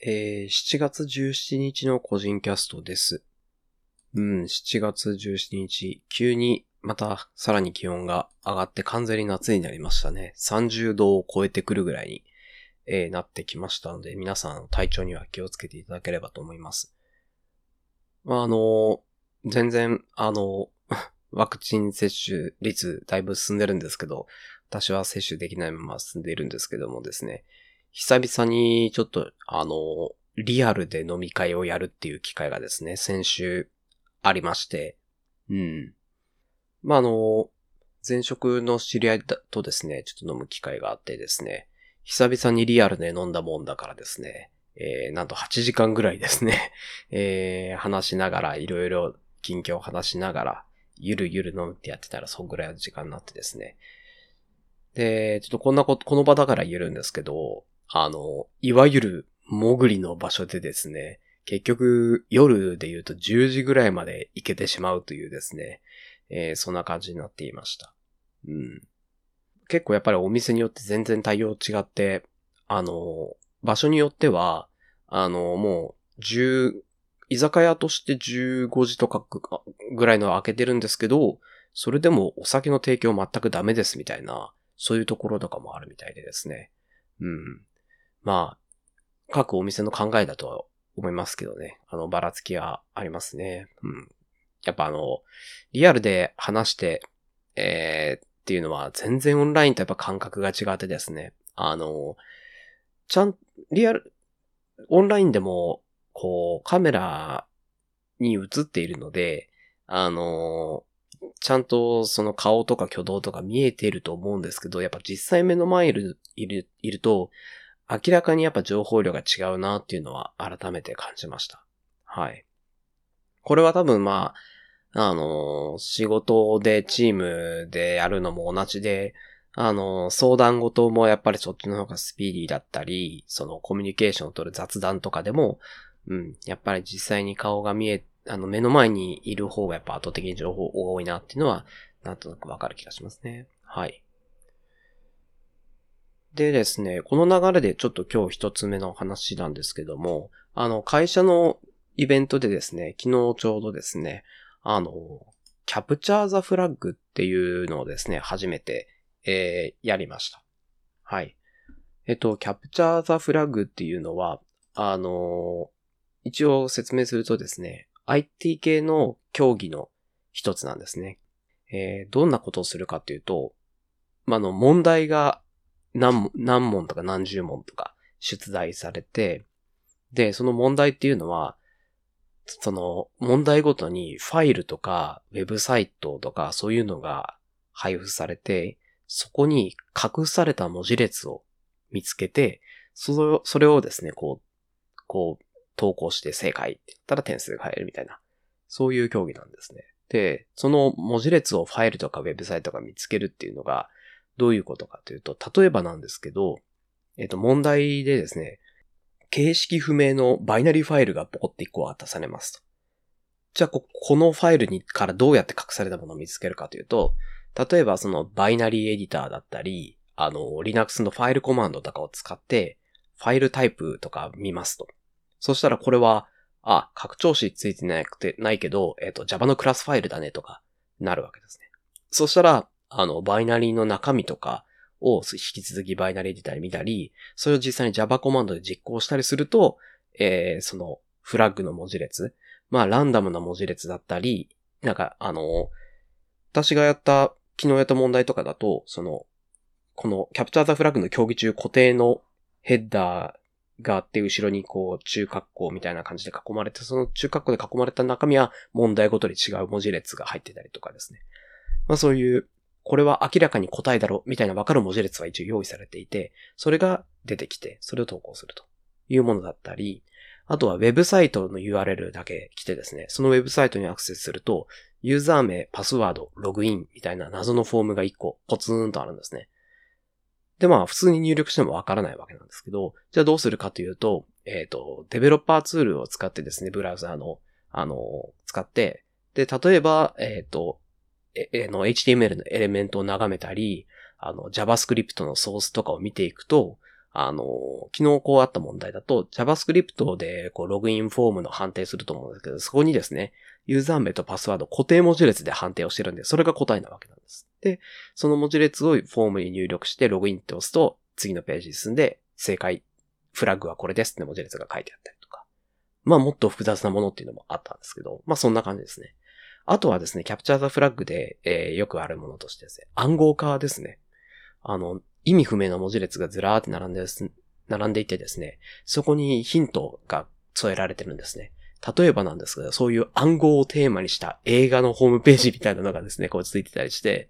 えー、7月17日の個人キャストです。うん、7月17日、急にまたさらに気温が上がって完全に夏になりましたね。30度を超えてくるぐらいに、えー、なってきましたので、皆さん体調には気をつけていただければと思います。まあ、あの全然、あの ワクチン接種率だいぶ進んでるんですけど、私は接種できないまま進んでいるんですけどもですね、久々にちょっと、あの、リアルで飲み会をやるっていう機会がですね、先週ありまして、うん。まあ、あの、前職の知り合いとですね、ちょっと飲む機会があってですね、久々にリアルで飲んだもんだからですね、えー、なんと8時間ぐらいですね、えー、話しながら、いろいろ近況を話しながら、ゆるゆる飲むってやってたら、そんぐらいの時間になってですね。で、ちょっとこんなこと、この場だから言えるんですけど、あの、いわゆる潜りの場所でですね、結局夜で言うと10時ぐらいまで行けてしまうというですね、えー、そんな感じになっていました。うん。結構やっぱりお店によって全然対応違って、あの、場所によっては、あの、もう、10、居酒屋として15時とかぐらいの開けてるんですけど、それでもお酒の提供全くダメですみたいな、そういうところとかもあるみたいでですね。うん。まあ、各お店の考えだとは思いますけどね。あの、ばらつきはありますね。うん。やっぱあの、リアルで話して、えー、っていうのは全然オンラインとやっぱ感覚が違ってですね。あの、ちゃん、リアル、オンラインでも、こう、カメラに映っているので、あの、ちゃんとその顔とか挙動とか見えていると思うんですけど、やっぱ実際目の前いる、いる、いると、明らかにやっぱ情報量が違うなっていうのは改めて感じました。はい。これは多分まあ、あの、仕事でチームでやるのも同じで、あの、相談事もやっぱりそっちの方がスピーディーだったり、そのコミュニケーションを取る雑談とかでも、うん、やっぱり実際に顔が見え、あの、目の前にいる方がやっぱ圧倒的に情報多いなっていうのは、なんとなくわかる気がしますね。はい。でですね、この流れでちょっと今日一つ目の話なんですけども、あの、会社のイベントでですね、昨日ちょうどですね、あの、キャプチャーザフラッグっていうのをですね、初めて、えー、やりました。はい。えっと、キャプチャーザフラッグっていうのは、あの、一応説明するとですね、IT 系の競技の一つなんですね。えー、どんなことをするかっていうと、まあの、問題が何、何問とか何十問とか出題されて、で、その問題っていうのは、その問題ごとにファイルとかウェブサイトとかそういうのが配布されて、そこに隠された文字列を見つけて、それを、それをですね、こう、こう、投稿して正解って言ったら点数が入るみたいな、そういう競技なんですね。で、その文字列をファイルとかウェブサイトが見つけるっていうのが、どういうことかというと、例えばなんですけど、えっ、と、問題でですね、形式不明のバイナリーファイルがポコって1個渡されますと。じゃあこ、このファイルにからどうやって隠されたものを見つけるかというと、例えばそのバイナリーエディターだったり、あの、Linux のファイルコマンドとかを使って、ファイルタイプとか見ますと。そしたらこれは、あ、拡張子ついてなくて、ないけど、えっ、と、Java のクラスファイルだねとか、なるわけですね。そしたら、あの、バイナリーの中身とかを引き続きバイナリーディタで見たり、それを実際に Java コマンドで実行したりすると、えー、そのフラッグの文字列、まあランダムな文字列だったり、なんかあの、私がやった、昨日やった問題とかだと、その、このキャプチャーザフラッグの競技中固定のヘッダーがあって後ろにこう中括弧みたいな感じで囲まれて、その中括弧で囲まれた中身は問題ごとに違う文字列が入ってたりとかですね。まあそういうこれは明らかに答えだろ、みたいなわかる文字列は一応用意されていて、それが出てきて、それを投稿するというものだったり、あとはウェブサイトの URL だけ来てですね、そのウェブサイトにアクセスすると、ユーザー名、パスワード、ログインみたいな謎のフォームが1個ポツンとあるんですね。で、まあ、普通に入力してもわからないわけなんですけど、じゃあどうするかというと、えっ、ー、と、デベロッパーツールを使ってですね、ブラウザーの、あの、使って、で、例えば、えっ、ー、と、え、の HTML のエレメントを眺めたり、あの JavaScript のソースとかを見ていくと、あの、昨日こうあった問題だと、JavaScript でこうログインフォームの判定すると思うんですけど、そこにですね、ユーザー名とパスワード固定文字列で判定をしてるんで、それが答えなわけなんです。で、その文字列をフォームに入力してログインって押すと、次のページに進んで、正解、フラッグはこれですって文字列が書いてあったりとか。まあもっと複雑なものっていうのもあったんですけど、まあそんな感じですね。あとはですね、キャプチャーザフラッグで、えー、よくあるものとしてですね、暗号化ですね。あの、意味不明な文字列がずらーって並んで並んでいてですね、そこにヒントが添えられてるんですね。例えばなんですけど、そういう暗号をテーマにした映画のホームページみたいなのがですね、こうついてたりして、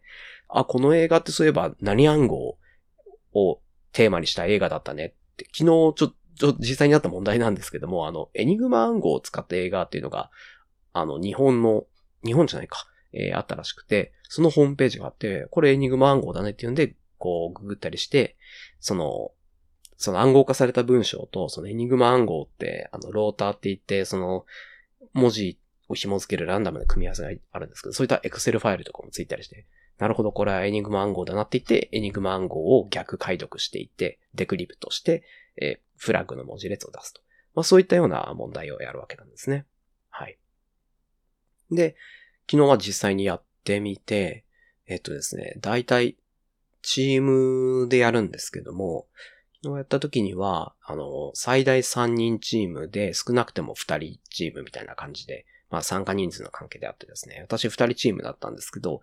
あ、この映画ってそういえば何暗号をテーマにした映画だったねって、昨日ちょっと実際にあった問題なんですけども、あの、エニグマ暗号を使った映画っていうのが、あの、日本の、日本じゃないか、えー、あったらしくて、そのホームページがあって、これエニグマ暗号だねっていうんで、こう、ググったりして、その、その暗号化された文章と、そのエニグマ暗号って、あの、ローターって言って、その、文字を紐付けるランダムな組み合わせがあるんですけど、そういったエクセルファイルとかもついたりして、なるほど、これはエニグマ暗号だなって言って、エニグマ暗号を逆解読していって、 decrypt して、えー、フラッグの文字列を出すと。まあそういったような問題をやるわけなんですね。で、昨日は実際にやってみて、えっとですね、大体、チームでやるんですけども、昨日やった時には、あの、最大3人チームで少なくても2人チームみたいな感じで、まあ参加人数の関係であってですね、私2人チームだったんですけど、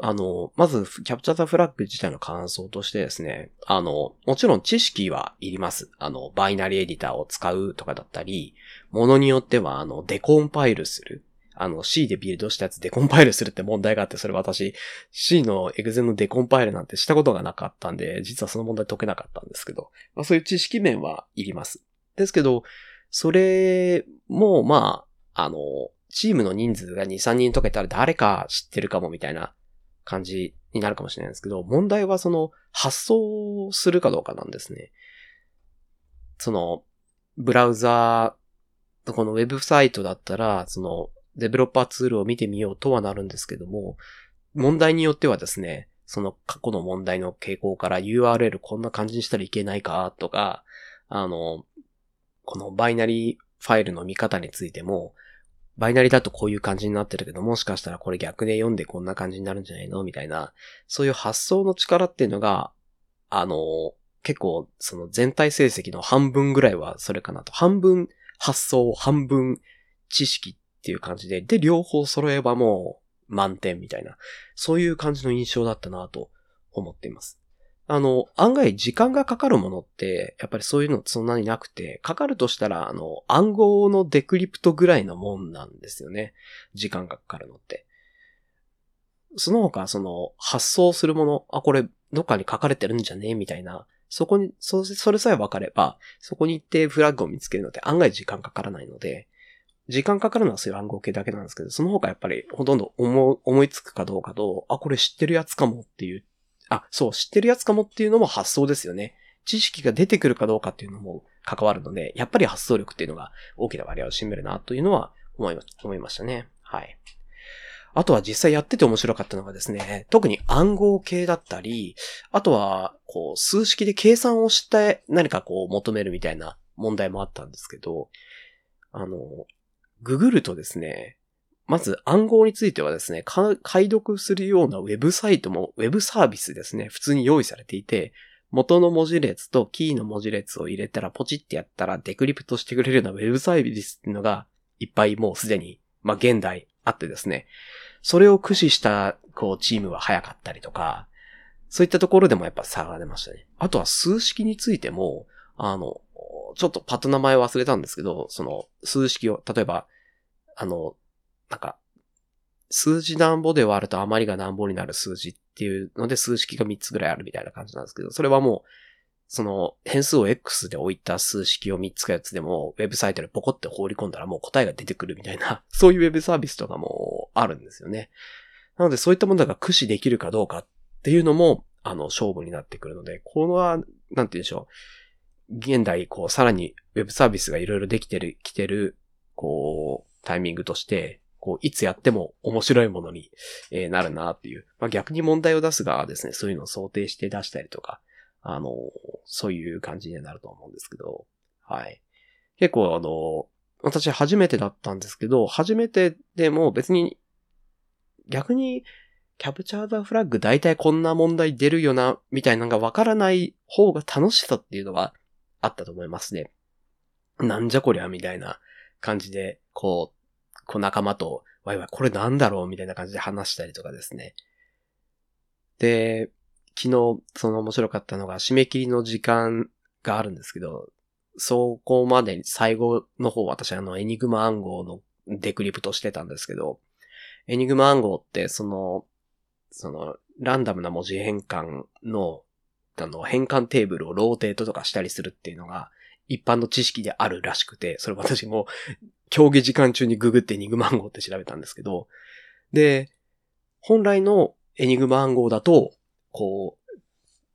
あの、まず、キャプチャーザフラッグ自体の感想としてですね、あの、もちろん知識はいります。あの、バイナリーエディターを使うとかだったり、ものによっては、あの、デコンパイルする。あの、C でビルドしたやつデコンパイルするって問題があって、それ私、C のエグゼのデコンパイルなんてしたことがなかったんで、実はその問題解けなかったんですけど、まあ、そういう知識面はいります。ですけど、それも、まあ、あの、チームの人数が2、3人解けたら誰か知ってるかもみたいな感じになるかもしれないんですけど、問題はその発送するかどうかなんですね。その、ブラウザー、このウェブサイトだったら、その、デベロッパーツールを見てみようとはなるんですけども、問題によってはですね、その過去の問題の傾向から URL こんな感じにしたらいけないかとか、あの、このバイナリーファイルの見方についても、バイナリだとこういう感じになってるけど、もしかしたらこれ逆で読んでこんな感じになるんじゃないのみたいな、そういう発想の力っていうのが、あの、結構、その全体成績の半分ぐらいはそれかなと。半分発想、半分知識っていう感じで、で、両方揃えばもう満点みたいな、そういう感じの印象だったなと思っています。あの、案外時間がかかるものって、やっぱりそういうのそんなになくて、かかるとしたら、あの、暗号のデクリプトぐらいのもんなんですよね。時間がかかるのって。その他、その、発送するもの、あ、これ、どっかに書かれてるんじゃね？えみたいな。そこに、そ、それさえ分かれば、そこに行ってフラッグを見つけるのって案外時間かからないので、時間かかるのはそういう暗号系だけなんですけど、その他やっぱりほとんど思思いつくかどうかと、あ、これ知ってるやつかもっていうあ、そう、知ってるやつかもっていうのも発想ですよね。知識が出てくるかどうかっていうのも関わるので、やっぱり発想力っていうのが大きな割合を占めるなというのは思いま思いましたね。はい。あとは実際やってて面白かったのがですね、特に暗号系だったり、あとは、こう、数式で計算をして何かこう求めるみたいな問題もあったんですけど、あの、ググるとですね、まず暗号についてはですね、解読するようなウェブサイトも、ウェブサービスですね、普通に用意されていて、元の文字列とキーの文字列を入れたらポチってやったらデクリプトしてくれるようなウェブサービスっていうのがいっぱいもうすでに、まあ、現代あってですね、それを駆使した、こう、チームは早かったりとか、そういったところでもやっぱ差が出ましたね。あとは数式についても、あの、ちょっとパッと名前忘れたんですけど、その数式を、例えば、あの、なんか、数字なんぼで割ると余りがなんぼになる数字っていうので数式が3つぐらいあるみたいな感じなんですけど、それはもう、その変数を X で置いた数式を3つか4つでもウェブサイトでポコって放り込んだらもう答えが出てくるみたいな、そういうウェブサービスとかもあるんですよね。なのでそういったものが駆使できるかどうかっていうのも、あの、勝負になってくるので、このは、なんて言うんでしょう。現代、こう、さらにウェブサービスがいろいろできてる、来てる、こう、タイミングとして、こう、いつやっても面白いものに、えなるなっていう。まあ、逆に問題を出す側はですね、そういうのを想定して出したりとか、あの、そういう感じになると思うんですけど、はい。結構あの、私初めてだったんですけど、初めてでも別に、逆に、キャプチャーザフラッグ大体こんな問題出るよな、みたいなのがわからない方が楽しさっていうのはあったと思いますね。なんじゃこりゃ、みたいな感じで、こう、こう仲間と、わいわい、これなんだろうみたいな感じで話したりとかですね。で、昨日、その面白かったのが、締め切りの時間があるんですけど、そこまで最後の方、私あの、エニグマ暗号の decrypt してたんですけど、エニグマ暗号って、その、その、ランダムな文字変換の、あの、変換テーブルを rotate とかしたりするっていうのが、一般の知識であるらしくて、それ私も、競技時間中にググってエニグマ暗号って調べたんですけど、で、本来のエニグマ暗号だと、こう、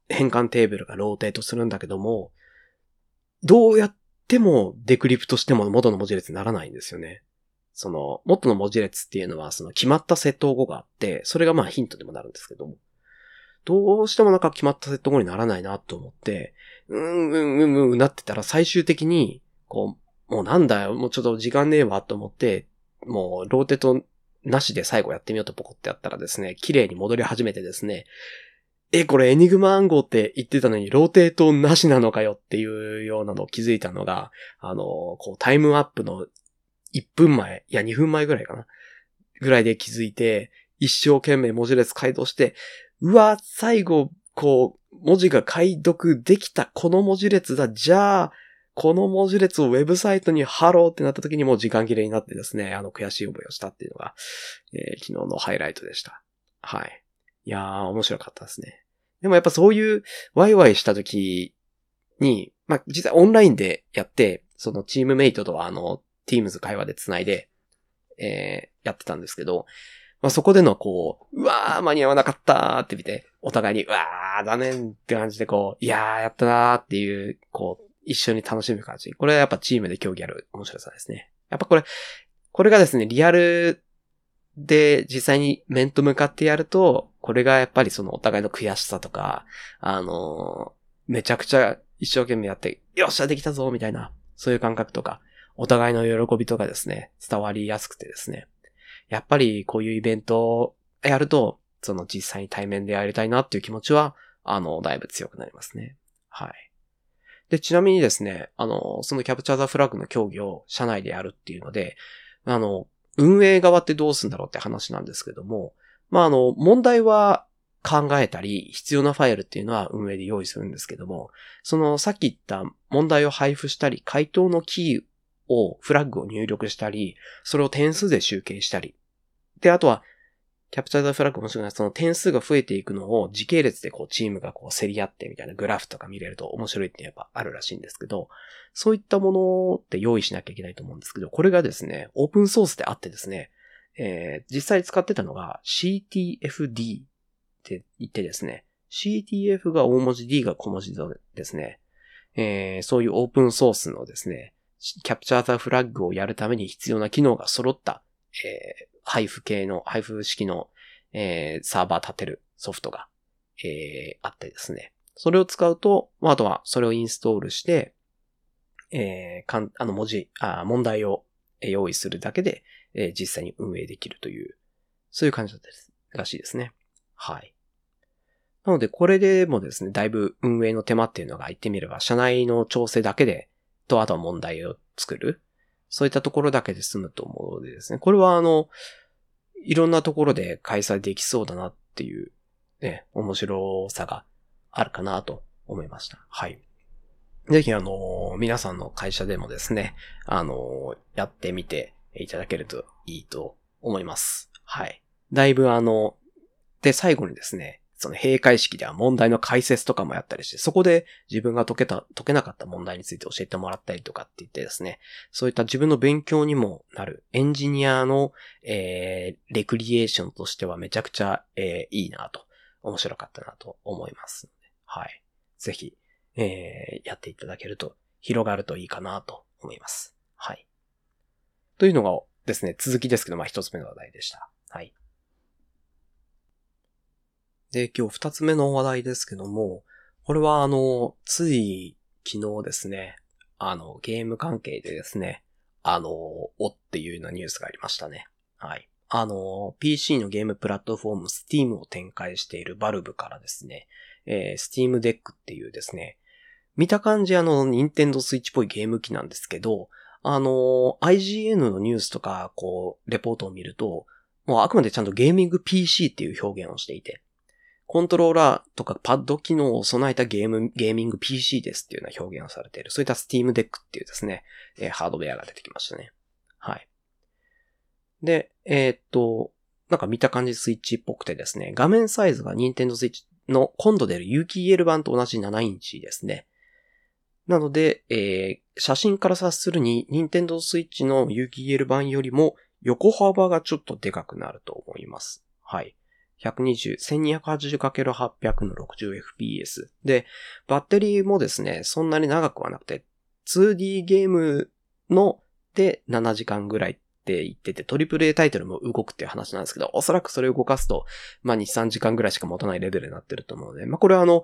変換テーブルが rotate するんだけども、どうやっても decrypt しても元の文字列にならないんですよね。その、元の文字列っていうのは、その決まった接頭語があって、それがまあヒントでもなるんですけども、どうしてもなんか決まった接頭語にならないなと思って、うん、うん、うん、うんなってたら最終的に、こう、もうなんだよ、もうちょっと時間ねえわと思って、もう rotate となしで最後やってみようとポコってやったらですね、綺麗に戻り始めてですね、え、これエニグマ暗号って言ってたのに rotate なしなのかよっていうようなのを気づいたのが、あの、こうタイムアップの1分前、いや2分前ぐらいかな。ぐらいで気づいて、一生懸命文字列解読して、うわ、最後、こう、文字が解読できた、この文字列だ、じゃあ、この文字列をウェブサイトに貼ろうってなった時にもう時間切れになってですね、あの悔しい覚えをしたっていうのが、えー、昨日のハイライトでした。はい。いやー、面白かったですね。でもやっぱそういうワイワイした時に、まあ、実際オンラインでやって、そのチームメイトとはあの、Teams 会話で繋いで、えー、やってたんですけど、まあ、そこでのこう、うわー、間に合わなかったーって見て、お互いに、うわー、ダメって感じでこう、いやー、やったなーっていう、こう、一緒に楽しむ感じ。これはやっぱチームで競技やる面白さですね。やっぱこれ、これがですね、リアルで、実際に面と向かってやると、これがやっぱりそのお互いの悔しさとか、あのー、めちゃくちゃ一生懸命やって、よっしゃできたぞみたいな、そういう感覚とか、お互いの喜びとかですね、伝わりやすくてですね。やっぱりこういうイベントをやると、その実際に対面でやりたいなっていう気持ちは、あの、だいぶ強くなりますね。はい。で、ちなみにですね、あの、そのキャプチャーザフラッグの競技を社内でやるっていうので、あの、運営側ってどうするんだろうって話なんですけども、まあ、あの、問題は考えたり、必要なファイルっていうのは運営で用意するんですけども、そのさっき言った問題を配布したり、回答のキーを、フラッグを入力したり、それを点数で集計したり。で、あとは、キャプチャーザフラッグもそうなその点数が増えていくのを時系列でこうチームがこう競り合ってみたいなグラフとか見れると面白いってやっぱあるらしいんですけど、そういったものって用意しなきゃいけないと思うんですけど、これがですね、オープンソースであってですね、えー、実際使ってたのが CTFD って言ってですね、CTF が大文字 D が小文字ですね、えー、そういうオープンソースのですね、キャプチャーザフラッグをやるために必要な機能が揃った、えー、配布系の、配布式の、えー、サーバー立てるソフトが、えー、あってですね。それを使うと、まあ、とはそれをインストールして、えー、かん、あの文字、あ問題を用意するだけで、えー、実際に運営できるという、そういう感じだった。らしいですね。はい。なので、これでもですね、だいぶ運営の手間っていうのが言ってみれば、社内の調整だけで、と、あとは問題を作る。そういったところだけで済むと思うのでですね、これはあの、いろんなところで開催できそうだなっていう、ね、面白さがあるかなと思いました。はい。ぜひあの、皆さんの会社でもですね、あの、やってみていただけるといいと思います。はい。だいぶあの、で、最後にですね、その閉会式では問題の解説とかもやったりして、そこで自分が解けた、解けなかった問題について教えてもらったりとかって言ってですね、そういった自分の勉強にもなるエンジニアの、えー、レクリエーションとしてはめちゃくちゃ、えー、いいなと、面白かったなと思いますはい。ぜひ、えー、やっていただけると広がるといいかなと思います。はい。というのがですね、続きですけど、まあ一つ目の話題でした。はい。で、今日二つ目の話題ですけども、これはあの、つい昨日ですね、あの、ゲーム関係でですね、あの、おっていうようなニュースがありましたね。はい。あの、PC のゲームプラットフォーム Steam を展開しているバルブからですね、えー、Steam Deck っていうですね、見た感じあの、ニンテンドスイッチっぽいゲーム機なんですけど、あの、IGN のニュースとか、こう、レポートを見ると、もうあくまでちゃんとゲーミング PC っていう表現をしていて、コントローラーとかパッド機能を備えたゲーム、ゲーミング PC ですっていうような表現をされている。そういった Steam Deck っていうですね、えー、ハードウェアが出てきましたね。はい。で、えー、っと、なんか見た感じスイッチっぽくてですね、画面サイズが Nintendo Switch の今度出る有機 EL 版と同じ7インチですね。なので、えー、写真から察するに、Nintendo Switch の有機 EL 版よりも横幅がちょっとでかくなると思います。はい。120、1280×800 の 60fps。で、バッテリーもですね、そんなに長くはなくて、2D ゲームので7時間ぐらいって言ってて、トリプル A タイトルも動くっていう話なんですけど、おそらくそれを動かすと、まあ2、3時間ぐらいしか持たないレベルになってると思うので、まあこれはあの、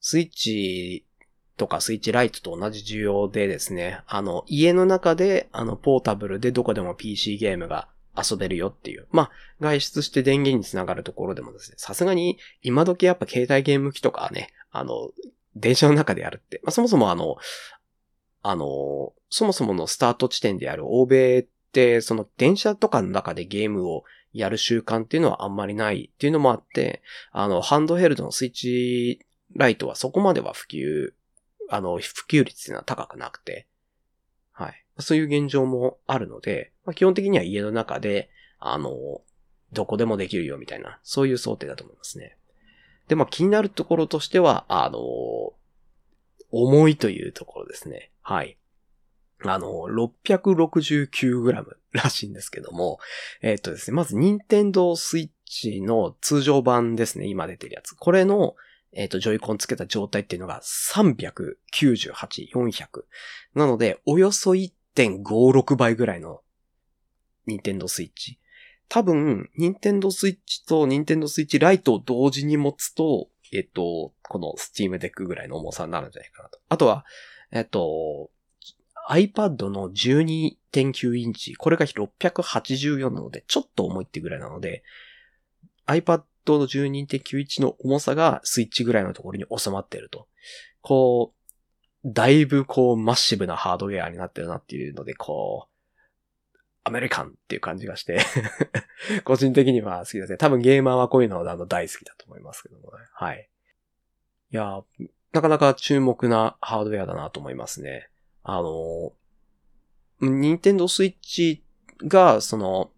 スイッチとかスイッチライトと同じ需要でですね、あの、家の中で、あの、ポータブルでどこでも PC ゲームが遊べるよっていう。まあ、外出して電源につながるところでもですね、さすがに今時やっぱ携帯ゲーム機とかね、あの、電車の中でやるって、まあそもそもあの、あの、そもそものスタート地点である欧米って、その電車とかの中でゲームをやる習慣っていうのはあんまりないっていうのもあって、あの、ハンドヘルドのスイッチライトはそこまでは普及、あの、普及率っていうのは高くなくて、そういう現状もあるので、まあ、基本的には家の中で、あの、どこでもできるよみたいな、そういう想定だと思いますね。で、まあ気になるところとしては、あの、重いというところですね。はい。あの、669g らしいんですけども、えっ、とですね、まず、任天堂スイッチの通常版ですね、今出てるやつ。これの、えっ、と、ジョイコンつけた状態っていうのが398、400。なので、およそ1.56倍ぐらいのニンテンドスイッチ。多分、ニンテンドスイッチとニンテンドスイッチライトを同時に持つと、えっ、と、この Steam Deck ぐらいの重さになるんじゃないかなと。あとは、えっ、と、iPad の12.9インチ、これが684なので、ちょっと重いってぐらいなので、iPad の12.91の重さがスイッチぐらいのところに収まっていると。こう、だいぶこうマッシブなハードウェアになってるなっていうので、こう、アメリカンっていう感じがして 個人的には好きですね。多分ゲーマーはこういうのあの大好きだと思いますけどもね。はい。いや、なかなか注目なハードウェアだなと思いますね。あの、ニンテンドースイッチが、その、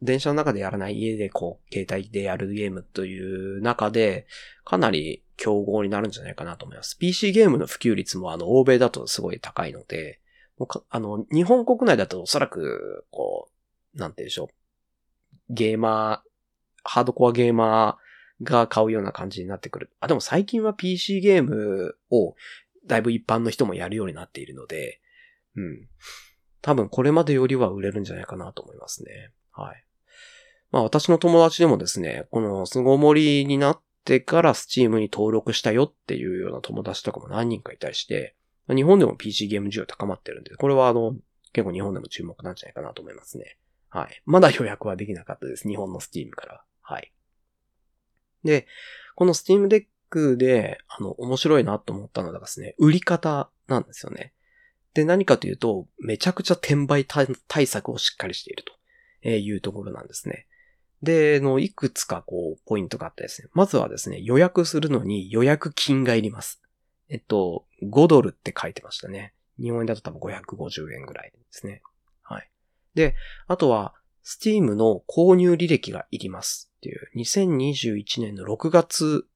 電車の中でやらない家でこう、携帯でやるゲームという中で、かなり競合になるんじゃないかなと思います。PC ゲームの普及率もあの、欧米だとすごい高いので、もうあの、日本国内だとおそらく、こう、なんて言うんでしょう。ゲーマー、ハードコアゲーマーが買うような感じになってくる。あ、でも最近は PC ゲームをだいぶ一般の人もやるようになっているので、うん。多分これまでよりは売れるんじゃないかなと思いますね。はい。まあ私の友達でもですね、この凄盛りになってからスチームに登録したよっていうような友達とかも何人かいたりして、日本でも PC ゲーム需要高まってるんで、これはあの、結構日本でも注目なんじゃないかなと思いますね。はい。まだ予約はできなかったです。日本の Steam から。はい。で、この Steam Deck で、あの、面白いなと思ったのがですね、売り方なんですよね。で、何かというと、めちゃくちゃ転売対策をしっかりしているというところなんですね。で、の、いくつかこう、ポイントがあってですね。まずはですね、予約するのに予約金がいります。えっと、5ドルって書いてましたね。日本円だと多分550円ぐらいですね。はい。で、あとは、 Steam の購入履歴がいりますっていう、2021年の6月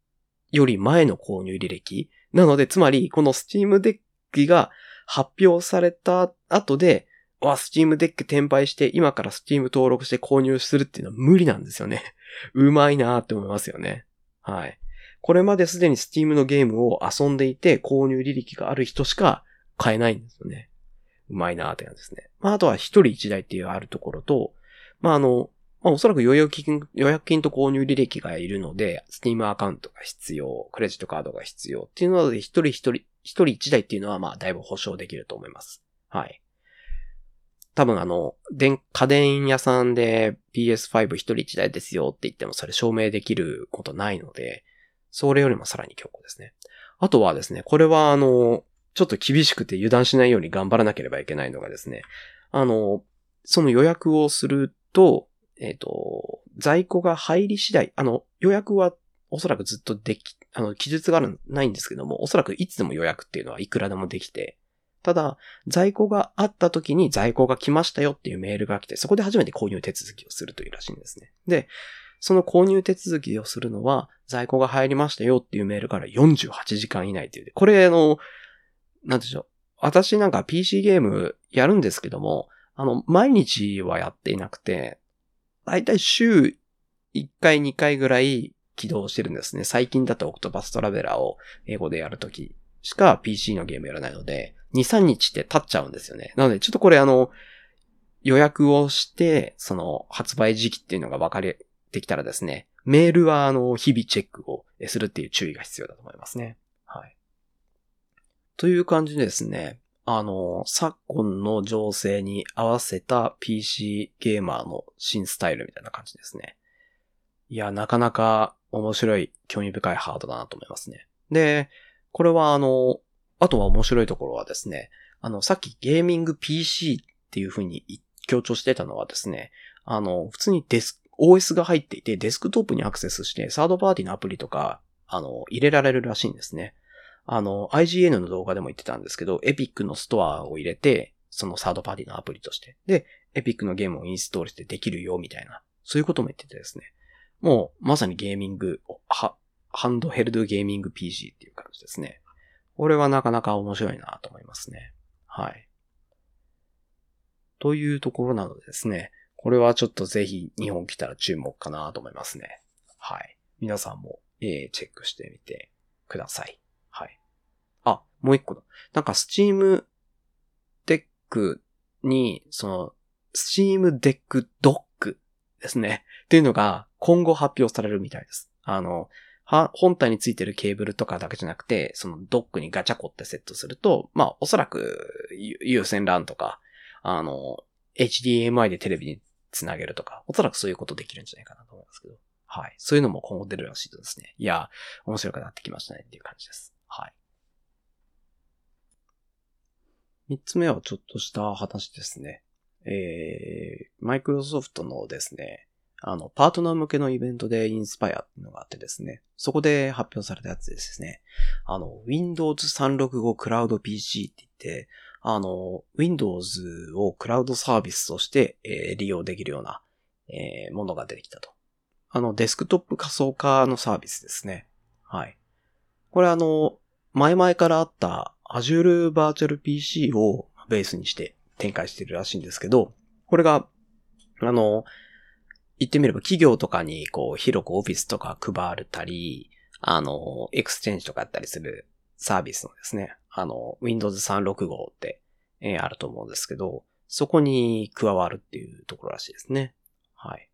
より前の購入履歴。なので、つまり、この Steam Deck が発表された後で、わ、 Steam Deck 転売して今から Steam 登録して購入するっていうのは無理なんですよね。うまいなーって思いますよね。はい。これまですでにスチームのゲームを遊んでいて購入履歴がある人しか買えないんですよね。うまいなーって感じですね。まあ、あとは一人一台っていうあるところと、まあ、あの、まあ、おそらく予約金、予約金と購入履歴がいるので、Steam アカウントが必要、クレジットカードが必要っていうので、一人一人、一人一台っていうのは、ま、だいぶ保証できると思います。はい。多分あの、電、家電屋さんで PS5 一人一台ですよって言ってもそれ証明できることないので、それよりもさらに強固ですね。あとはですね、これはあの、ちょっと厳しくて油断しないように頑張らなければいけないのがですね、あの、その予約をすると、えっ、ー、と、在庫が入り次第、あの、予約はおそらくずっとでき、あの、記述がある、ないんですけども、おそらくいつでも予約っていうのはいくらでもできて、ただ、在庫があった時に在庫が来ましたよっていうメールが来て、そこで初めて購入手続きをするというらしいんですね。で、その購入手続きをするのは、在庫が入りましたよっていうメールから48時間以内っていう。これ、あの、なんでしょう。私なんか PC ゲームやるんですけども、あの、毎日はやっていなくて、だいたい週1回2回ぐらい起動してるんですね。最近だとオクトバストラベラーを英語でやるときしか PC のゲームやらないので、2、3日って経っちゃうんですよね。なので、ちょっとこれあの、予約をして、その発売時期っていうのが分かれてきたらですね、メールはあの、日々チェックをするっていう注意が必要だと思いますね。はい。という感じでですね、あの、昨今の情勢に合わせた PC ゲーマーの新スタイルみたいな感じですね。いや、なかなか面白い、興味深いハードだなと思いますね。で、これはあの、あとは面白いところはですね、あの、さっきゲーミング PC っていう風に強調してたのはですね、あの、普通にデス、OS が入っていて、デスクトップにアクセスして、サードパーティーのアプリとか、あの、入れられるらしいんですね。あの、IGN の動画でも言ってたんですけど、Epic のストアを入れて、そのサードパーティーのアプリとして。で、Epic のゲームをインストールしてできるよ、みたいな。そういうことも言っててですね。もう、まさにゲーミング、は、ハンドヘルドゲーミング PC っていう感じですね。これはなかなか面白いなと思いますね。はい。というところなのでですね、これはちょっとぜひ日本来たら注目かなと思いますね。はい。皆さんも、えー、チェックしてみてください。はい。あ、もう一個だ。なんか Steam Deck に、その、Steam Deck Dock ですね。っていうのが今後発表されるみたいです。あの、は本体についてるケーブルとかだけじゃなくて、そのドックにガチャコってセットすると、まあ、おそらく、有線 LAN とか、あの、HDMI でテレビにつなげるとか、おそらくそういうことできるんじゃないかなと思いますけど。はい。そういうのも今後出るらしいとですね。いや、面白くなってきましたねっていう感じです。はい。三つ目はちょっとした話ですね。えー、マイクロソフトのですね、あの、パートナー向けのイベントでインスパイアっていうのがあってですね、そこで発表されたやつですね。あの、Windows 365 Cloud PC って言って、あの、Windows をクラウドサービスとして、えー、利用できるような、えー、ものが出てきたと。あの、デスクトップ仮想化のサービスですね。はい。これあの、前々からあった Azure Virtual PC をベースにして展開してるらしいんですけど、これが、あの、言ってみれば企業とかにこう広くオフィスとか配ったり、あの、 Exchange とかやったりするサービスのですね、あの、Windows 365って、あると思うんですけど、そこに加わるっていうところらしいですね。はい。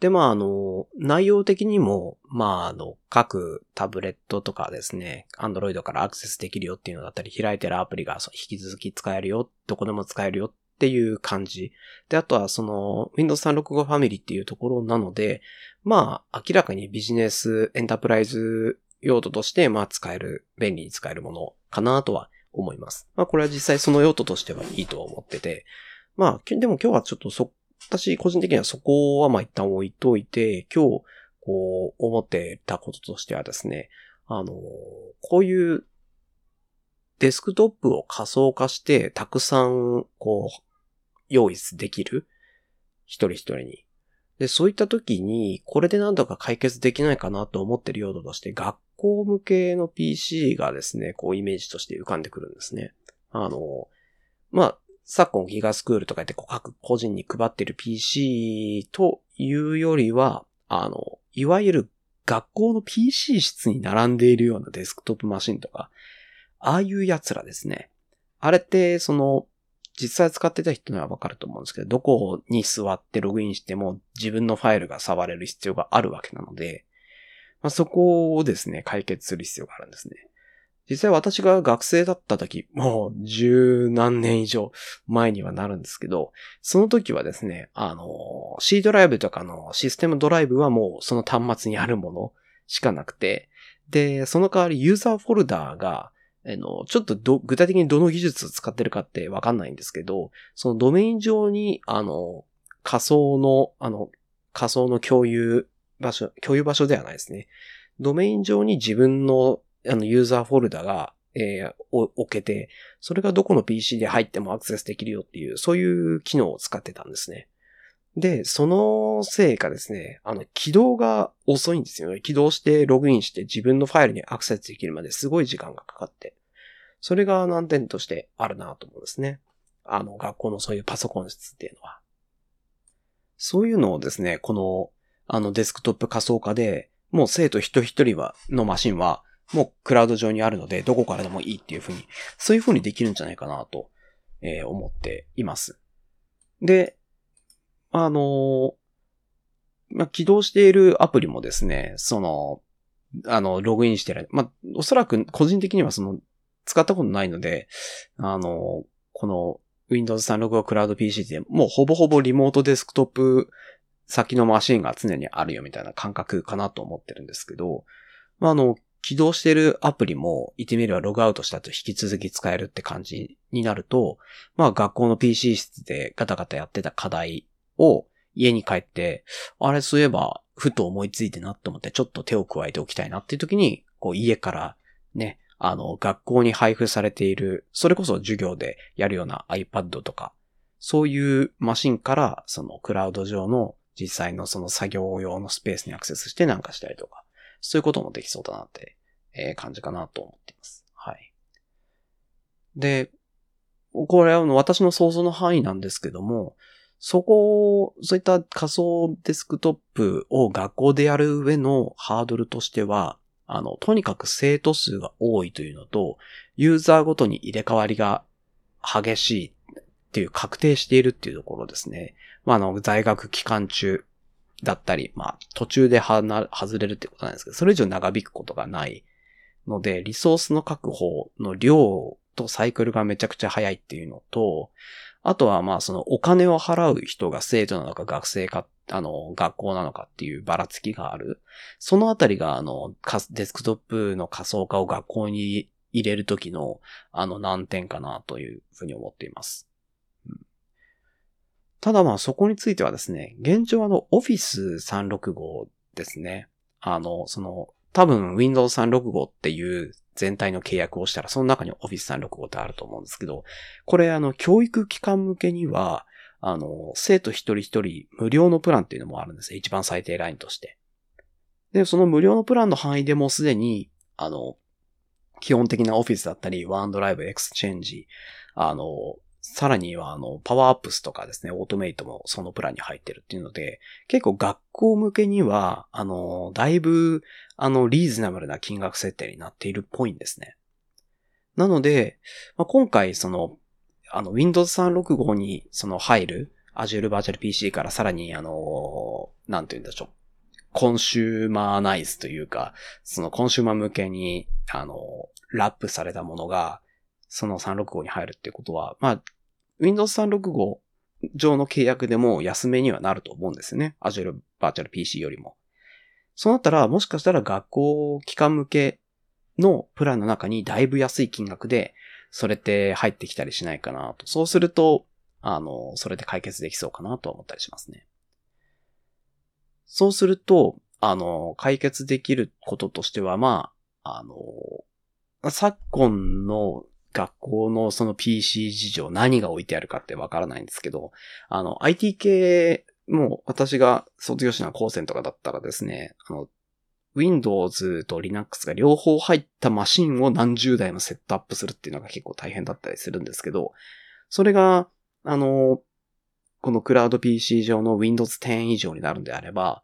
で、まあ、あの、内容的にも、まあ、あの、各タブレットとかですね、Android からアクセスできるよっていうのだったり、開いてるアプリが引き続き使えるよ、どこでも使えるよっっていう感じ。で、あとはその Windows 365ファミリーっていうところなので、まあ明らかにビジネスエンタープライズ用途としてまあ使える、便利に使えるものかなとは思います。まあこれは実際その用途としてはいいと思ってて、まあでも今日はちょっとそ、私個人的にはそこはまあ一旦置いといて、今日こう思ってたこととしてはですね、あの、こういうデスクトップを仮想化してたくさんこう用意できる？一人一人に。で、そういった時に、これで何とか解決できないかなと思ってる用途として、学校向けの PC がですね、こうイメージとして浮かんでくるんですね。あの、まあ、昨今ギガスクールとか言って各個人に配ってる PC というよりは、あの、いわゆる学校の PC 室に並んでいるようなデスクトップマシンとか、ああいう奴らですね。あれって、その、実際使ってた人にはわかると思うんですけど、どこに座ってログインしても自分のファイルが触れる必要があるわけなので、まあ、そこをですね、解決する必要があるんですね。実際私が学生だった時、もう十何年以上前にはなるんですけど、その時はですね、あの、C ドライブとかのシステムドライブはもうその端末にあるものしかなくて、で、その代わりユーザーフォルダーが、あの、ちょっとど、具体的にどの技術を使ってるかってわかんないんですけど、そのドメイン上に、あの、仮想の、あの、仮想の共有場所、共有場所ではないですね。ドメイン上に自分のあの、ユーザーフォルダが、えー、置けて、それがどこの PC で入ってもアクセスできるよっていう、そういう機能を使ってたんですね。で、そのせいかですね、あの、起動が遅いんですよね。起動してログインして自分のファイルにアクセスできるまですごい時間がかかって。それが難点としてあるなと思うんですね。あの、学校のそういうパソコン室っていうのは。そういうのをですね、この、あの、デスクトップ仮想化で、もう生徒一人一人は、のマシンは、もうクラウド上にあるので、どこからでもいいっていうふうに、そういうふうにできるんじゃないかなと、えー、思っています。で、あの、まあ、起動しているアプリもですね、その、あの、ログインしてる。まあ、おそらく個人的にはその、使ったことないので、あの、この Windows 365クラウド PC でもうほぼほぼリモートデスクトップ先のマシンが常にあるよみたいな感覚かなと思ってるんですけど、まあ、あの、起動しているアプリも、言ってみればログアウトしたと引き続き使えるって感じになると、まあ学校の PC 室でガタガタやってた課題を家に帰って、あれそういえば、ふと思いついてなって思ってちょっと手を加えておきたいなっていう時に、こう家からね、あの、学校に配布されている、それこそ授業でやるような iPad とか、そういうマシンから、そのクラウド上の実際のその作業用のスペースにアクセスしてなんかしたりとか、そういうこともできそうだなって、えー、感じかなと思っています。はい。で、これは私の想像の範囲なんですけども、そこを、そういった仮想デスクトップを学校でやる上のハードルとしては、あの、とにかく生徒数が多いというのと、ユーザーごとに入れ替わりが激しいっていう確定しているっていうところですね。まあ、あの、在学期間中、だったり、まあ、途中で外れるってことなんですけど、それ以上長引くことがないので、リソースの確保の量とサイクルがめちゃくちゃ早いっていうのと、あとはまあそのお金を払う人が生徒なのか学生か、あの、学校なのかっていうばらつきがある。そのあたりがあの、デスクトップの仮想化を学校に入れるときのあの難点かなというふうに思っています。ただまあそこについてはですね、現状あの Office 365ですね。あの、その、多分 Windows 365っていう全体の契約をしたら、その中に Office 365ってあると思うんですけど、これあの、教育機関向けには、あの、生徒一人一人無料のプランっていうのもあるんですよ。一番最低ラインとして。で、その無料のプランの範囲でもすでに、あの、基本的な Office だったり、OneDrive、Exchange、あの、さらには、あの、パワーアップスとかですね、オートメイトもそのプランに入ってるっていうので、結構学校向けには、あの、だいぶ、あの、リーズナブルな金額設定になっているっぽいんですね。なので、まあ、今回、その、あの、Windows 365に、その入る、Azure Virtual PC からさらに、あの、なんて言うんでしょう。コンシューマーナイズというか、そのコンシューマー向けに、あの、ラップされたものが、その365に入るってことは、まあ、Windows 365上の契約でも安めにはなると思うんですよね。Azure Virtual PC よりも。そうなったら、もしかしたら学校機関向けのプランの中にだいぶ安い金額で、それって入ってきたりしないかなと。そうすると、あの、それで解決できそうかなと思ったりしますね。そうすると、あの、解決できることとしては、まあ、あの、昨今の学校のその PC 事情何が置いてあるかってわからないんですけど、あの、IT 系、もう私が卒業しな高専とかだったらですね、あの、Windows と Linux が両方入ったマシンを何十台もセットアップするっていうのが結構大変だったりするんですけど、それが、あの、このクラウド PC 上の Windows 10以上になるんであれば、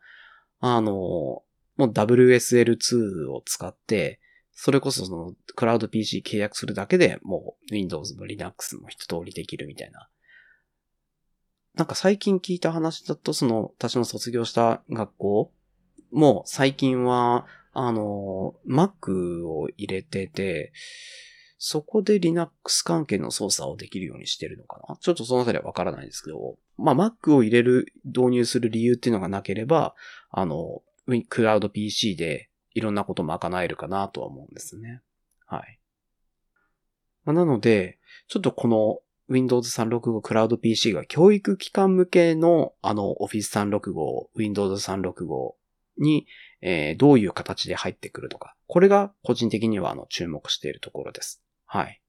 あの、もう WSL2 を使って、それこそその、クラウド PC 契約するだけでもう Windows も Linux も一通りできるみたいな。なんか最近聞いた話だと、その、私の卒業した学校も最近は、あの、Mac を入れてて、そこで Linux 関係の操作をできるようにしてるのかな？ちょっとそのあたりはわからないですけど、まあ Mac を入れる、導入する理由っていうのがなければ、あの、クラウド PC でいろんなことも賄えるかなとは思うんですね。はい。まあ、なので、ちょっとこの Windows 365クラウド PC が教育機関向けのあの Office 365、Windows 365に、えー、どういう形で入ってくるとか、これが個人的にはあの注目しているところです。はい。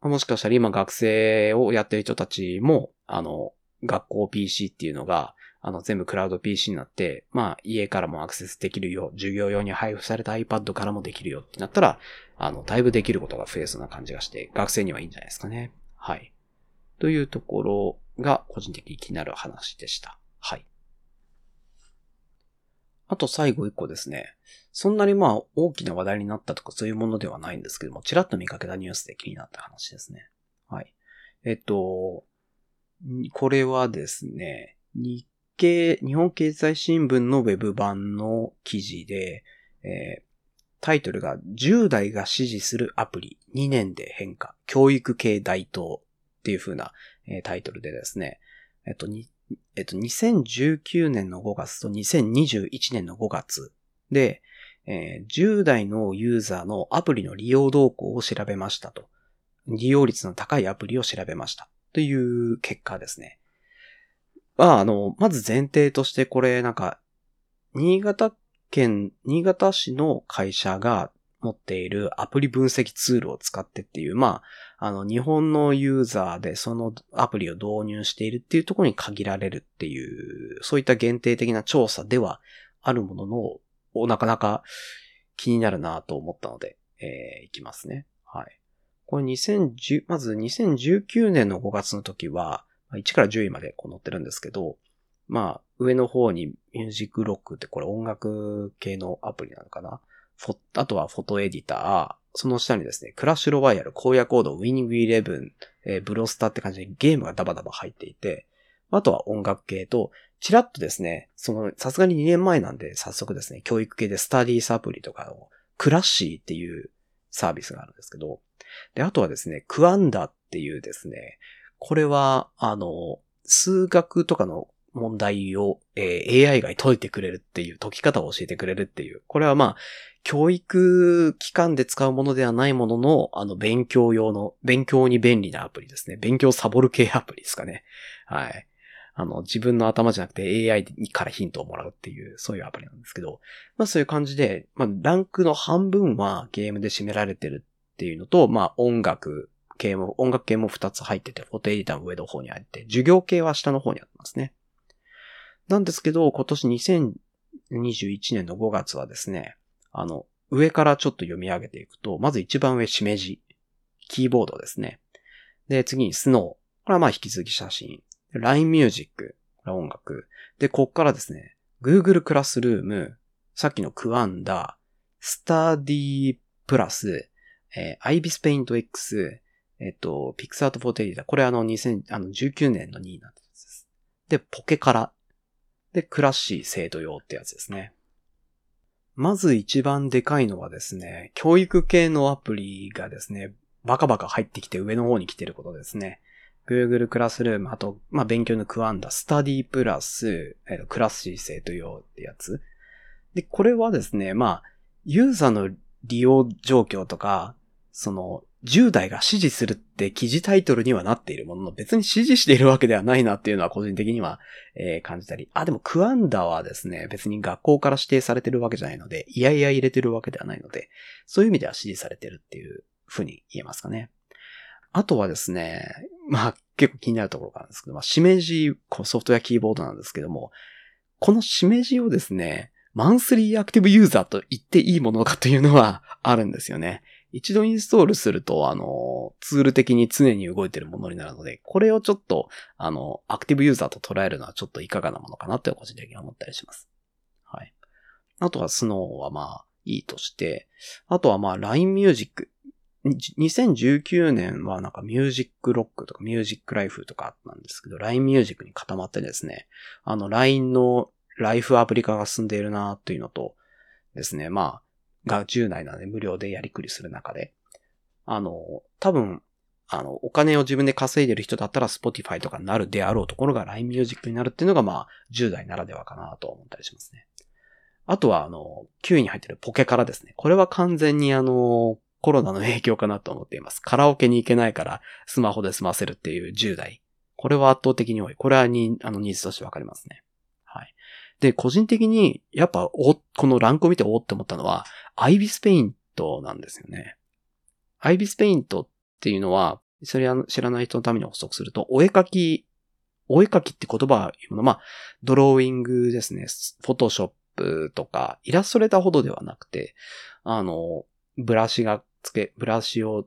もしかしたら今学生をやってる人たちも、あの、学校 PC っていうのが、あの、全部クラウド PC になって、まあ、家からもアクセスできるよ、授業用に配布された iPad からもできるよってなったら、あの、だいぶできることが増えそうな感じがして、学生にはいいんじゃないですかね。はい。というところが、個人的に気になる話でした。はい。あと最後一個ですね。そんなにまあ大きな話題になったとかそういうものではないんですけども、ちらっと見かけたニュースで気になった話ですね。はい。えっと、これはですね、日経、日本経済新聞のウェブ版の記事で、えー、タイトルが10代が支持するアプリ2年で変化、教育系大東っていう風な、えー、タイトルでですね、えっと、に、えっと、2019年の5月と2021年の5月で、えー、10代のユーザーのアプリの利用動向を調べましたと。利用率の高いアプリを調べました。という結果ですね。まあ、あの、まず前提としてこれなんか、新潟県、新潟市の会社が持っているアプリ分析ツールを使ってっていう、まあ、あの、日本のユーザーでそのアプリを導入しているっていうところに限られるっていう、そういった限定的な調査ではあるものの、なかなか気になるなと思ったので、えー、いきますね。はい。これ2010、まず2019年の5月の時は、1から10位までこう載ってるんですけど、まあ、上の方にミュージックロックってこれ音楽系のアプリなのかな？あとはフォトエディター、その下にですね、クラッシュロワイヤル、荒野コード、ウィニングイレブン、えー、ブロスターって感じでゲームがダバダバ入っていて、あとは音楽系と、ちらっとですね、その、さすがに2年前なんで、早速ですね、教育系でスタディーサプリとかの、クラッシーっていうサービスがあるんですけど、で、あとはですね、クアンダっていうですね、これは、あの、数学とかの問題を、えー、AI が解いてくれるっていう、解き方を教えてくれるっていう。これはまあ、教育機関で使うものではないものの、あの、勉強用の、勉強に便利なアプリですね。勉強サボる系アプリですかね。はい。あの、自分の頭じゃなくて AI からヒントをもらうっていう、そういうアプリなんですけど、まあそういう感じで、まあランクの半分はゲームで占められてるっていうのと、まあ音楽系も、音楽系も2つ入ってて、フォトエディターの上の方に入って、授業系は下の方にありますね。なんですけど、今年2021年の5月はですね、あの、上からちょっと読み上げていくと、まず一番上、しめじ。キーボードですね。で、次にスノー。これはまあ引き続き写真。LINE Music。これは音楽。で、こっからですね、Google クラスルーム、さっきのクワンダ、スタディプラス、えー、IBIS Paint X、えっ、と、ピクサートフォーテリーダ。これあの2019年の2位になんです。で、ポケカラ。で、クラッシー生徒用ってやつですね。まず一番でかいのはですね、教育系のアプリがですね、バカバカ入ってきて上の方に来てることですね。Google クラスルーム、あと、まあ、勉強のクワンダ、スタディプラス、えー、クラッシー生徒用ってやつ。で、これはですね、まあ、ユーザーの利用状況とか、その、10代が指示するって記事タイトルにはなっているものの別に指示しているわけではないなっていうのは個人的には、えー、感じたり。あ、でもクアンダはですね、別に学校から指定されてるわけじゃないので、いやいや入れてるわけではないので、そういう意味では指示されてるっていうふうに言えますかね。あとはですね、まあ結構気になるところがあるんですけど、まあ、しめじ、ソフトウェアキーボードなんですけども、このしめじをですね、マンスリーアクティブユーザーと言っていいものかというのはあるんですよね。一度インストールすると、あの、ツール的に常に動いてるものになるので、これをちょっと、あの、アクティブユーザーと捉えるのはちょっといかがなものかなって個人的に思ったりします。はい。あとはスノーはまあ、いいとして、あとはまあ LINE Music。2019年はなんかミュージックロックとかミュージックライフとかあったんですけど、LINE Music に固まってですね、あの LINE のライフアプリ化が進んでいるなというのとですね、まあ、が10内なので無料でやりくりする中で、あの、多分、あの、お金を自分で稼いでる人だったら Spotify とかになるであろうところが LINE Music になるっていうのがまあ、10代ならではかなと思ったりしますね。あとは、あの、9位に入ってるポケカラですね。これは完全にあの、コロナの影響かなと思っています。カラオケに行けないからスマホで済ませるっていう10代。これは圧倒的に多い。これはに、あの、ニーズとしてわかりますね。で、個人的に、やっぱ、お、このランクを見ておって思ったのは、アイビスペイントなんですよね。アイビスペイントっていうのは、それは知らない人のために補足すると、お絵描き、お絵描きって言葉は言うの、まあ、ドローイングですね。フォトショップとか、イラストレーターほどではなくて、あの、ブラシがつけ、ブラシを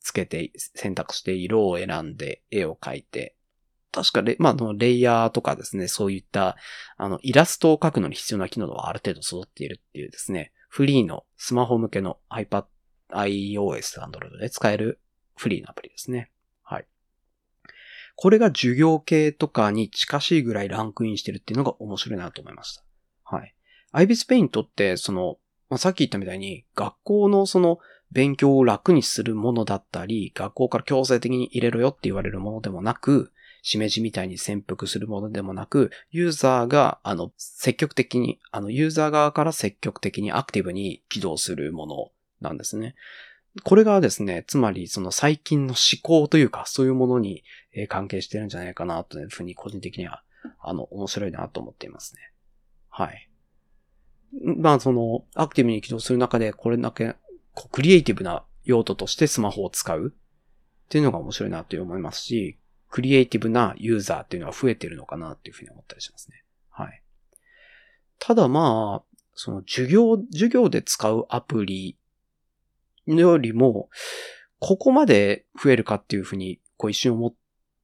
つけて選択して色を選んで絵を描いて、確かレ、まあ、のレイヤーとかですね、そういった、あの、イラストを描くのに必要な機能はある程度揃っているっていうですね、フリーのスマホ向けの iPad、iOS、Android で使えるフリーのアプリですね。はい。これが授業系とかに近しいぐらいランクインしてるっていうのが面白いなと思いました。はい。IBIS Paint って、その、まあ、さっき言ったみたいに、学校のその、勉強を楽にするものだったり、学校から強制的に入れろよって言われるものでもなく、しめじみたいに潜伏するものでもなく、ユーザーが、あの、積極的に、あの、ユーザー側から積極的にアクティブに起動するものなんですね。これがですね、つまりその最近の思考というか、そういうものに関係してるんじゃないかなというふうに個人的には、あの、面白いなと思っていますね。はい。まあ、その、アクティブに起動する中で、これだけ、こうクリエイティブな用途としてスマホを使うっていうのが面白いなと思いますし、クリエイティブなユーザーっていうのは増えてるのかなっていうふうに思ったりしますね。はい。ただまあ、その授業、授業で使うアプリよりも、ここまで増えるかっていうふうに、こう一瞬思っ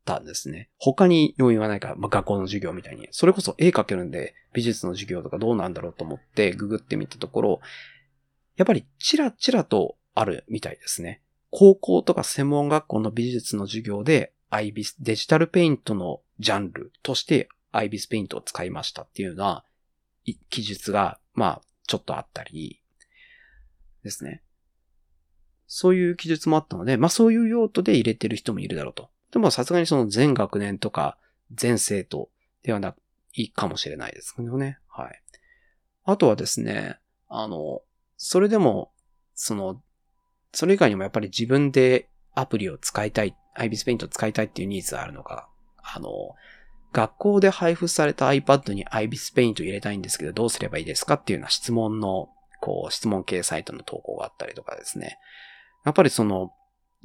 たんですね。他に要因はないか、まあ、学校の授業みたいに。それこそ絵描けるんで、美術の授業とかどうなんだろうと思ってググってみたところ、やっぱりチラチラとあるみたいですね。高校とか専門学校の美術の授業で、IBIS、デジタルペイントのジャンルとして IBIS ペイントを使いましたっていうような記述が、まあ、ちょっとあったり、ですね。そういう記述もあったので、まあそういう用途で入れてる人もいるだろうと。でもさすがにその全学年とか全生徒ではないかもしれないですけどね。はい。あとはですね、あの、それでも、その、それ以外にもやっぱり自分でアプリを使いたい、IBIS Paint を使いたいっていうニーズがあるのか、あの、学校で配布された iPad に IBIS Paint を入れたいんですけど、どうすればいいですかっていうような質問の、こう、質問系サイトの投稿があったりとかですね。やっぱりその、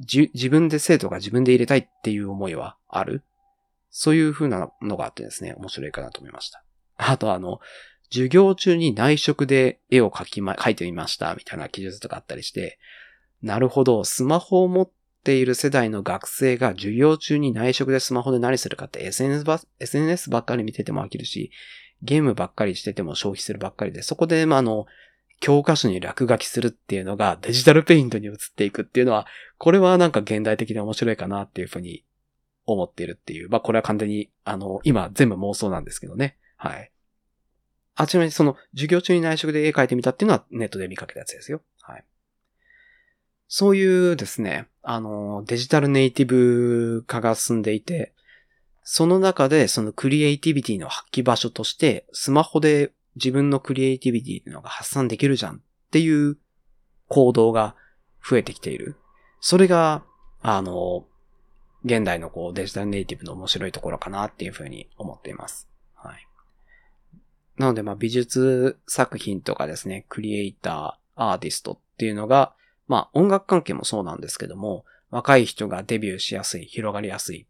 じ、自分で生徒が自分で入れたいっていう思いはある？そういう風なのがあってですね、面白いかなと思いました。あとあの、授業中に内職で絵を描きま、描いてみました、みたいな記述とかあったりして、なるほど、スマホを持っている世代の学生が授業中に内職でスマホで何するかって SNS ば、SNS ばっかり見てても飽きるし、ゲームばっかりしてても消費するばっかりで、そこで、まあ、あの、教科書に落書きするっていうのがデジタルペイントに移っていくっていうのは、これはなんか現代的で面白いかなっていうふうに思っているっていう。まあこれは完全に、あの、今全部妄想なんですけどね。はい。あ、ちなみにその授業中に内職で絵描いてみたっていうのはネットで見かけたやつですよ。はい。そういうですね、あの、デジタルネイティブ化が進んでいて、その中でそのクリエイティビティの発揮場所として、スマホで自分のクリエイティビティっていうのが発散できるじゃんっていう行動が増えてきている。それが、あの、現代のこうデジタルネイティブの面白いところかなっていうふうに思っています。はい。なのでまあ美術作品とかですね、クリエイター、アーティストっていうのが、まあ音楽関係もそうなんですけども、若い人がデビューしやすい、広がりやすいっ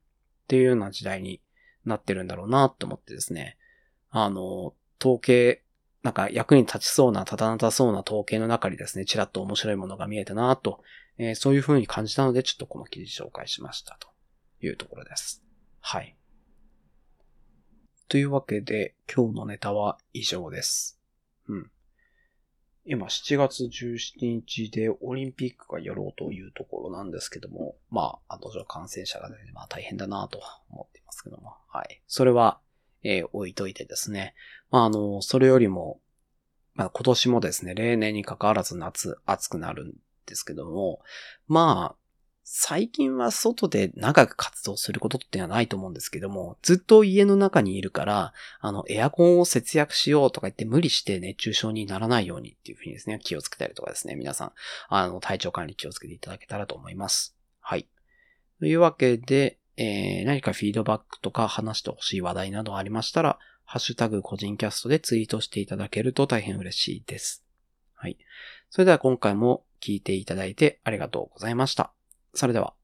ていうような時代になってるんだろうなと思ってですね、あの、統計、なんか役に立ちそうな、立たなさそうな統計の中にですね、ちらっと面白いものが見えたなと、えー、そういう風に感じたので、ちょっとこの記事紹介しましたというところです。はい。というわけで、今日のネタは以上です。うん。今7月17日でオリンピックがやろうというところなんですけども、まあ、あと感染者がね、まあ大変だなと思っていますけども、はい。それは、えー、置いといてですね。まあ、あの、それよりも、まあ今年もですね、例年に関わらず夏暑くなるんですけども、まあ、最近は外で長く活動することってのはないと思うんですけども、ずっと家の中にいるから、あの、エアコンを節約しようとか言って無理して熱中症にならないようにっていうふうにですね、気をつけたりとかですね、皆さん、あの、体調管理気をつけていただけたらと思います。はい。というわけで、えー、何かフィードバックとか話してほしい話題などありましたら、ハッシュタグ個人キャストでツイートしていただけると大変嬉しいです。はい。それでは今回も聞いていただいてありがとうございました。それでは。